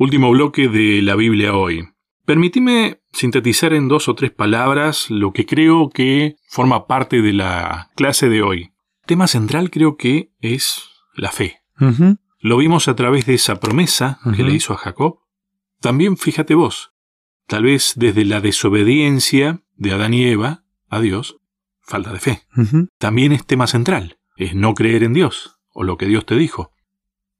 Último bloque de la Biblia hoy. Permitime sintetizar en dos o tres palabras lo que creo que forma parte de la clase de hoy. Tema central creo que es la fe. Lo vimos a través de esa promesa que le hizo a Jacob. También fíjate vos, tal vez desde la desobediencia de Adán y Eva a Dios, falta de fe. También es tema central, es no creer en Dios o lo que Dios te dijo.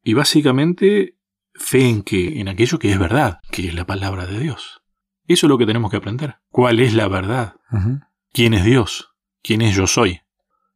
Y básicamente fe en que en aquello que es verdad, que es la palabra de Dios. Eso es lo que tenemos que aprender. ¿Cuál es la verdad? ¿Quién es Dios? ¿Quién es yo soy?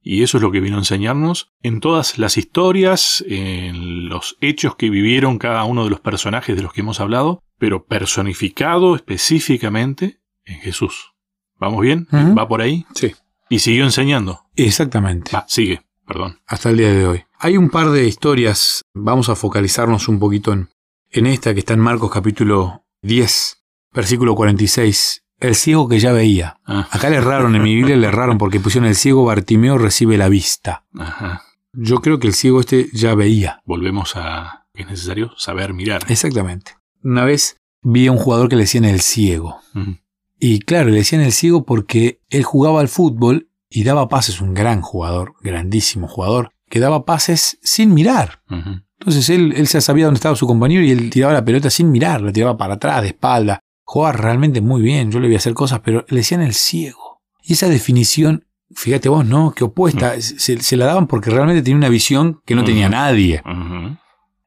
Y eso es lo que vino a enseñarnos en todas las historias, en los hechos que vivieron cada uno de los personajes de los que hemos hablado, pero personificado específicamente en Jesús. ¿Vamos bien? ¿Va por ahí? Sí. Y siguió enseñando. Exactamente. Va, sigue, perdón. Hasta el día de hoy. Hay un par de historias, vamos a focalizarnos un poquito en, en esta que está en Marcos capítulo 10, versículo 46. El ciego que ya veía. Ah. Acá le erraron, en mi Biblia le erraron porque pusieron el ciego Bartimeo recibe la vista. Ajá. Yo creo que el ciego este ya veía. Volvemos a que es necesario saber mirar. Exactamente. Una vez vi a un jugador que le decían el ciego. Y claro, le decían el ciego porque él jugaba al fútbol y daba pases, un gran jugador, grandísimo jugador, que daba pases sin mirar. Entonces él, él ya sabía dónde estaba su compañero y él tiraba la pelota sin mirar, la tiraba para atrás, de espalda. Jugaba realmente muy bien, yo le vi hacer cosas, pero le decían el ciego. Y esa definición, fíjate vos, ¿no? Que opuesta, se, se la daban porque realmente tenía una visión que no tenía nadie.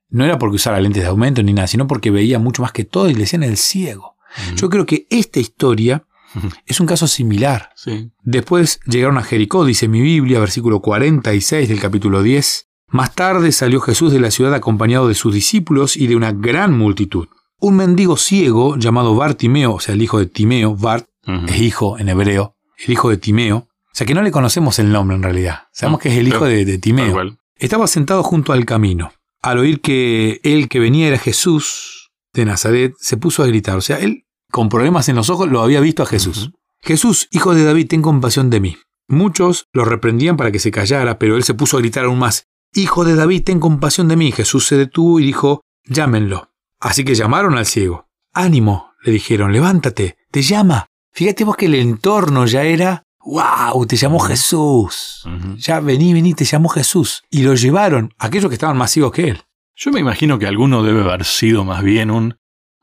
No era porque usara lentes de aumento ni nada, sino porque veía mucho más que todo y le decían el ciego. Yo creo que esta historia es un caso similar. Sí. Después llegaron a Jericó, dice mi Biblia, versículo 46 del capítulo 10. Más tarde salió Jesús de la ciudad acompañado de sus discípulos y de una gran multitud. Un mendigo ciego llamado Bartimeo, o sea, el hijo de Timeo, Bart es hijo en hebreo, el hijo de Timeo. O sea que no le conocemos el nombre en realidad. Sabemos No, que es el hijo de, Timeo. Estaba sentado junto al camino. Al oír que él que venía era Jesús de Nazaret, se puso a gritar. O sea, él, con problemas en los ojos, lo había visto a Jesús. Jesús, hijo de David, ten compasión de mí. Muchos lo reprendían para que se callara, pero él se puso a gritar aún más. Hijo de David, ten compasión de mí. Jesús se detuvo y dijo, llámenlo. Así que llamaron al ciego. Ánimo, le dijeron, levántate, te llama. Fíjate vos que el entorno ya era, wow, te llamó Jesús. Ya vení, vení, te llamó Jesús. Y lo llevaron, aquellos que estaban más ciegos que él. Yo me imagino que alguno debe haber sido más bien un...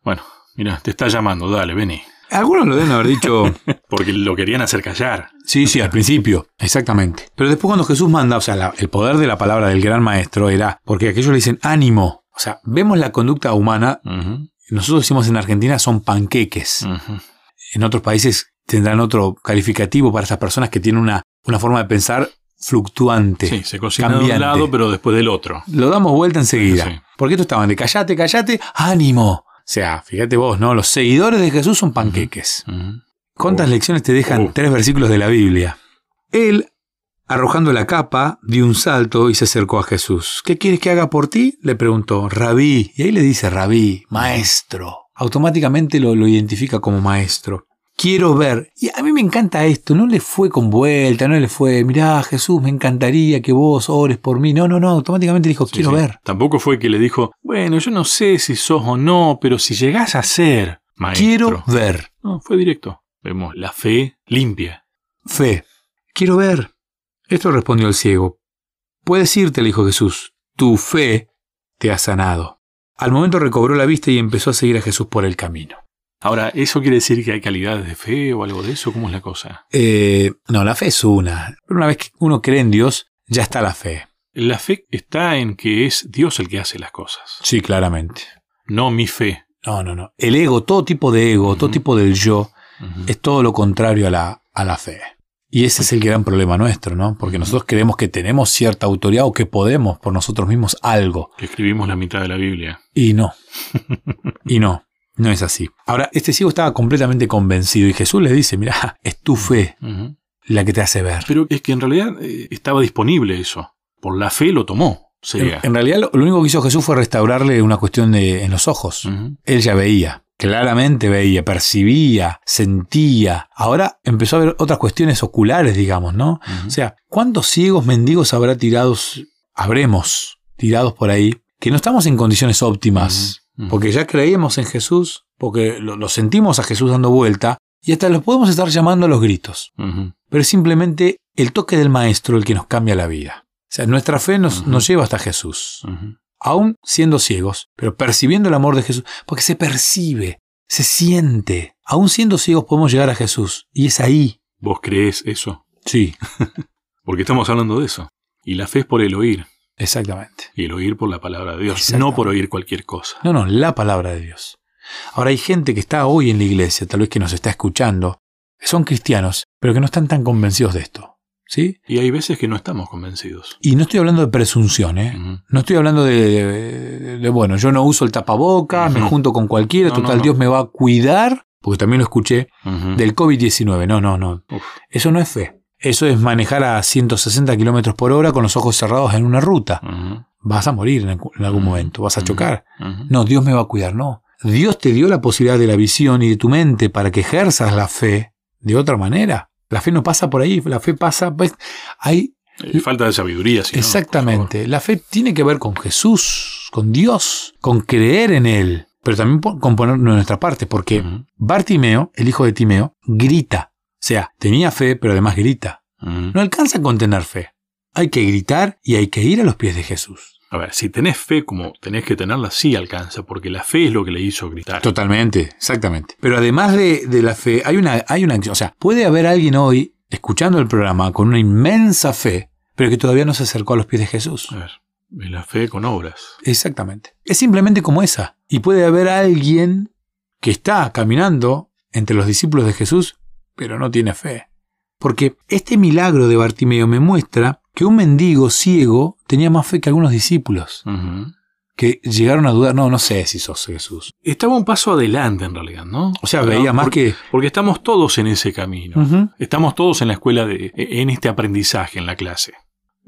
Bueno, mira, te está llamando, dale, vení. Algunos lo deben haber dicho, Porque lo querían hacer callar. sí, sí, al principio, exactamente. Pero después cuando Jesús manda, o sea, la- el poder de la palabra del gran maestro era, porque aquellos le dicen ánimo. O sea, vemos la conducta humana, nosotros decimos en Argentina son panqueques. En otros países tendrán otro calificativo para esas personas que tienen una, una forma de pensar fluctuante. Sí, se cocina de un cambiante. lado, pero después del otro. Lo damos vuelta enseguida. Sí. Porque estos estaban de callate, callate, ánimo. O sea, fíjate vos, ¿no? Los seguidores de Jesús son panqueques. ¿Cuántas Oh. lecciones te dejan Oh. tres versículos de la Biblia? Él, arrojando la capa, dio un salto y se acercó a Jesús. ¿Qué quieres que haga por ti? Le preguntó, rabí. Y ahí le dice, rabí, maestro. Automáticamente lo, lo identifica como maestro. Quiero ver. Y a mí me encanta esto. No le fue con vuelta, no le fue, mirá, Jesús, me encantaría que vos ores por mí. No, no, no. Automáticamente dijo, Sí, quiero sí. ver. Tampoco fue que le dijo, bueno, yo no sé si sos o no, pero si llegás a ser maestro. Quiero ver. No, fue directo. Vemos la fe limpia. Fe. Quiero ver. Esto respondió el ciego. Puedes irte, le dijo Jesús. Tu fe te ha sanado. Al momento recobró la vista y empezó a seguir a Jesús por el camino. Ahora, ¿eso quiere decir que hay calidades de fe o algo de eso? ¿Cómo es la cosa? Eh, no, la fe es una. Pero una vez que uno cree en Dios, ya está la fe. La fe está en que es Dios el que hace las cosas, Sí, claramente. no mi fe. No, no, no. El ego, todo tipo de ego, todo tipo del yo, es todo lo contrario a la, a la fe. Y ese es el gran problema nuestro, ¿no? Porque nosotros creemos que tenemos cierta autoridad o que podemos por nosotros mismos algo. Que escribimos la mitad de la Biblia. Y no. y no. No es así. Ahora, este ciego estaba completamente convencido y Jesús le dice, mira, es tu fe la que te hace ver. Pero es que en realidad eh, estaba disponible eso. Por la fe lo tomó. En, Sería. en realidad lo, lo único que hizo Jesús fue restaurarle una cuestión de, en los ojos. Él ya veía, claramente veía, percibía, sentía. Ahora empezó a ver otras cuestiones oculares, digamos, ¿no? O sea, ¿cuántos ciegos mendigos habrá tirados, habremos tirados por ahí, que no estamos en condiciones óptimas. Porque ya creíamos en Jesús, porque lo, lo sentimos a Jesús dando vuelta, y hasta los podemos estar llamando a los gritos. Pero es simplemente el toque del Maestro el que nos cambia la vida. O sea, nuestra fe nos, lleva hasta Jesús, aún siendo ciegos, pero percibiendo el amor de Jesús, porque se percibe, se siente. Aún siendo ciegos podemos llegar a Jesús, y es ahí. ¿Vos crees eso? Sí, Porque estamos hablando de eso. Y la fe es por el oír. Exactamente. Y el oír por la palabra de Dios. No por oír cualquier cosa. No, no, la palabra de Dios. Ahora hay gente que está hoy en la iglesia, tal vez que nos está escuchando, que son cristianos, pero que no están tan convencidos de esto. ¿Sí? Y hay veces que no estamos convencidos. Y no estoy hablando de presunción, ¿eh? No estoy hablando de, de- de, bueno, yo no uso el tapaboca, me junto con cualquiera, No, total no. Dios me va a cuidar, porque también lo escuché, del COVID-19. No, no, no. Uf. Eso no es fe. Eso es manejar a 160 kilómetros por hora con los ojos cerrados en una ruta. Vas a morir en, en algún momento, vas a chocar. No, Dios me va a cuidar, no. Dios te dio la posibilidad de la visión y de tu mente para que ejerzas la fe de otra manera. La fe no pasa por ahí, la fe pasa, pues, hay Falta de sabiduría, si no, Exactamente. La fe tiene que ver con Jesús, con Dios, con creer en Él, pero también con poner de nuestra parte, porque. Bartimeo, el hijo de Timeo, grita. O sea, tenía fe, pero además grita. No alcanza con tener fe. Hay que gritar y hay que ir a los pies de Jesús. A ver, si tenés fe como tenés que tenerla, sí alcanza, porque la fe es lo que le hizo gritar. Totalmente, exactamente. Pero además de, de la fe, hay una, hay una acción. O sea, puede haber alguien hoy escuchando el programa con una inmensa fe, pero que todavía no se acercó a los pies de Jesús. A ver, es la fe con obras. Exactamente. Es simplemente como esa. Y puede haber alguien que está caminando entre los discípulos de Jesús, pero no tiene fe. Porque este milagro de Bartimeo me muestra que un mendigo ciego tenía más fe que algunos discípulos, que llegaron a dudar, no, no sé si sos Jesús. Estaba un paso adelante en realidad, ¿no? O sea, ¿No? veía más porque, que... Porque estamos todos en ese camino. Estamos todos en la escuela, de, en este aprendizaje, en la clase.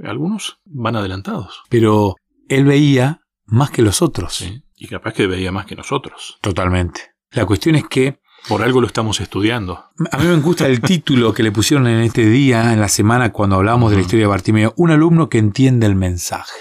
Algunos van adelantados. Pero él veía más que los otros. ¿sí? Y capaz que veía más que nosotros. Totalmente. La cuestión es que Por algo lo estamos estudiando. A mí me gusta el título que le pusieron en este día, en la semana, cuando hablamos de la historia de Bartimeo. Un alumno que entiende el mensaje.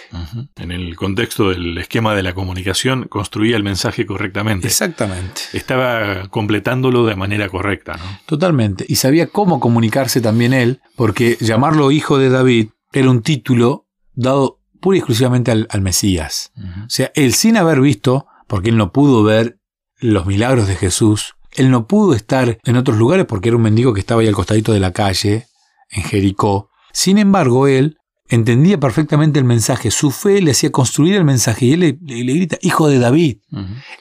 En el contexto del esquema de la comunicación, construía el mensaje correctamente. Exactamente. Estaba completándolo de manera correcta, ¿no? Totalmente. Y sabía cómo comunicarse también él, porque llamarlo hijo de David era un título dado pura y exclusivamente al, al Mesías. O sea, él sin haber visto, porque él no pudo ver los milagros de Jesús, él no pudo estar en otros lugares porque era un mendigo que estaba ahí al costadito de la calle, en Jericó. Sin embargo, él entendía perfectamente el mensaje, su fe le hacía construir el mensaje y él le, le- le grita, hijo de David.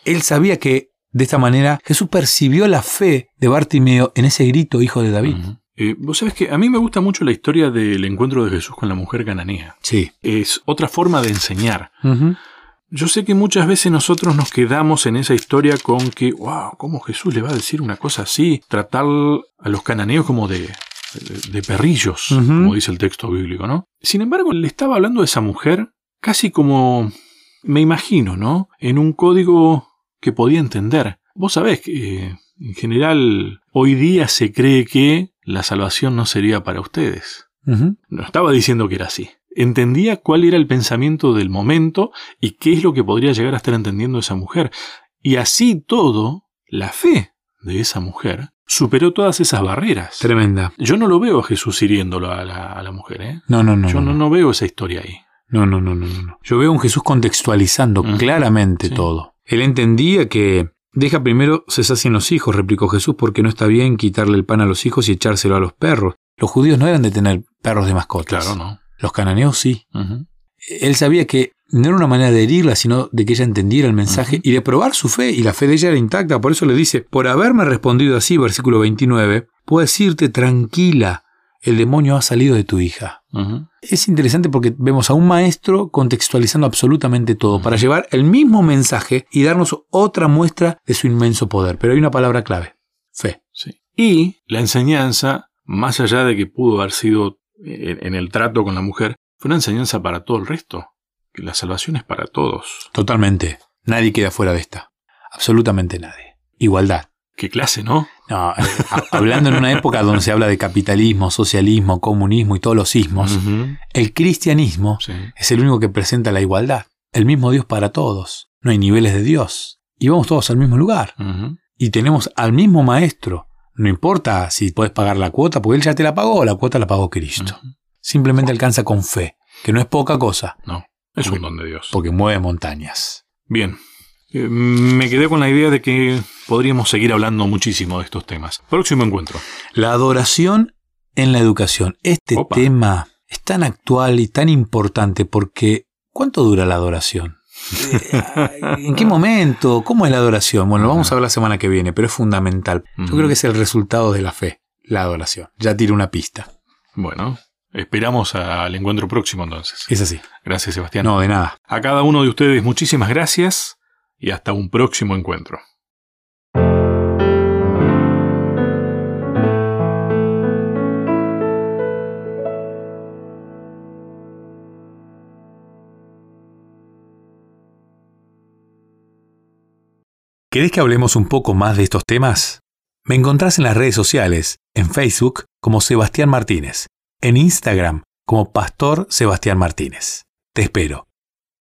Él sabía que de esta manera Jesús percibió la fe de Bartimeo en ese grito, hijo de David. Eh, Vos sabés que a mí me gusta mucho la historia del encuentro de Jesús con la mujer cananea. Sí. Es otra forma de enseñar. Yo sé que muchas veces nosotros nos quedamos en esa historia con que, wow, ¿cómo Jesús le va a decir una cosa así? Tratar a los cananeos como de, de, de perrillos, como dice el texto bíblico, ¿no? Sin embargo, le estaba hablando a esa mujer casi como, me imagino, ¿no? En un código que podía entender. Vos sabés que, eh, en general, hoy día se cree que la salvación no sería para ustedes. No estaba diciendo que era así. Entendía cuál era el pensamiento del momento y qué es lo que podría llegar a estar entendiendo esa mujer. Y así todo, la fe de esa mujer superó todas esas barreras. Tremenda. Yo no lo veo a Jesús hiriéndolo a la, a la mujer, ¿eh? No, no, no. Yo no, no veo esa historia ahí. No, no, no, no, no. Yo veo a un Jesús contextualizando claramente Sí. todo. Él entendía que deja primero se sacien los hijos, replicó Jesús, porque no está bien quitarle el pan a los hijos y echárselo a los perros. Los judíos no eran de tener perros de mascotas. Claro, ¿no? Los cananeos sí. Él sabía que no era una manera de herirla, sino de que ella entendiera el mensaje y de probar su fe, y la fe de ella era intacta. Por eso le dice, por haberme respondido así, versículo 29, puedo decirte tranquila, el demonio ha salido de tu hija. Es interesante porque vemos a un maestro contextualizando absolutamente todo para llevar el mismo mensaje y darnos otra muestra de su inmenso poder. Pero hay una palabra clave, fe. Sí. Y la enseñanza, más allá de que pudo haber sido en el trato con la mujer, fue una enseñanza para todo el resto. Que la salvación es para todos. Totalmente. Nadie queda fuera de esta. Absolutamente nadie. Igualdad. Qué clase, ¿no? No, eh, ha- hablando en una época donde se habla de capitalismo, socialismo, comunismo y todos los ismos, Ujú. el cristianismo Sí. es el único que presenta la igualdad. El mismo Dios para todos. no hay niveles de Dios. Y vamos todos al mismo lugar. Y tenemos al mismo maestro. No importa si puedes pagar la cuota, porque él ya te la pagó, la cuota la pagó Cristo. Simplemente alcanza con fe, que no es poca cosa, No, es un don de Dios. porque mueve montañas. Bien. Eh, Me quedé con la idea de que podríamos seguir hablando muchísimo de estos temas. Próximo encuentro. La adoración en la educación. Este Opa. tema es tan actual y tan importante porque ¿cuánto dura la adoración? Eh, ¿En qué momento? ¿Cómo es la adoración? Bueno, lo vamos a ver la semana que viene, pero es fundamental. Yo creo que es el resultado de la fe, la adoración. Ya tiro una pista. Bueno, esperamos al encuentro próximo entonces. Es así. Gracias, Sebastián. No, de nada. A cada uno de ustedes muchísimas gracias y hasta un próximo encuentro. ¿Querés que hablemos un poco más de estos temas? Me encontrás en las redes sociales, en Facebook como Sebastián Martínez, en Instagram como Pastor Sebastián Martínez. Te espero.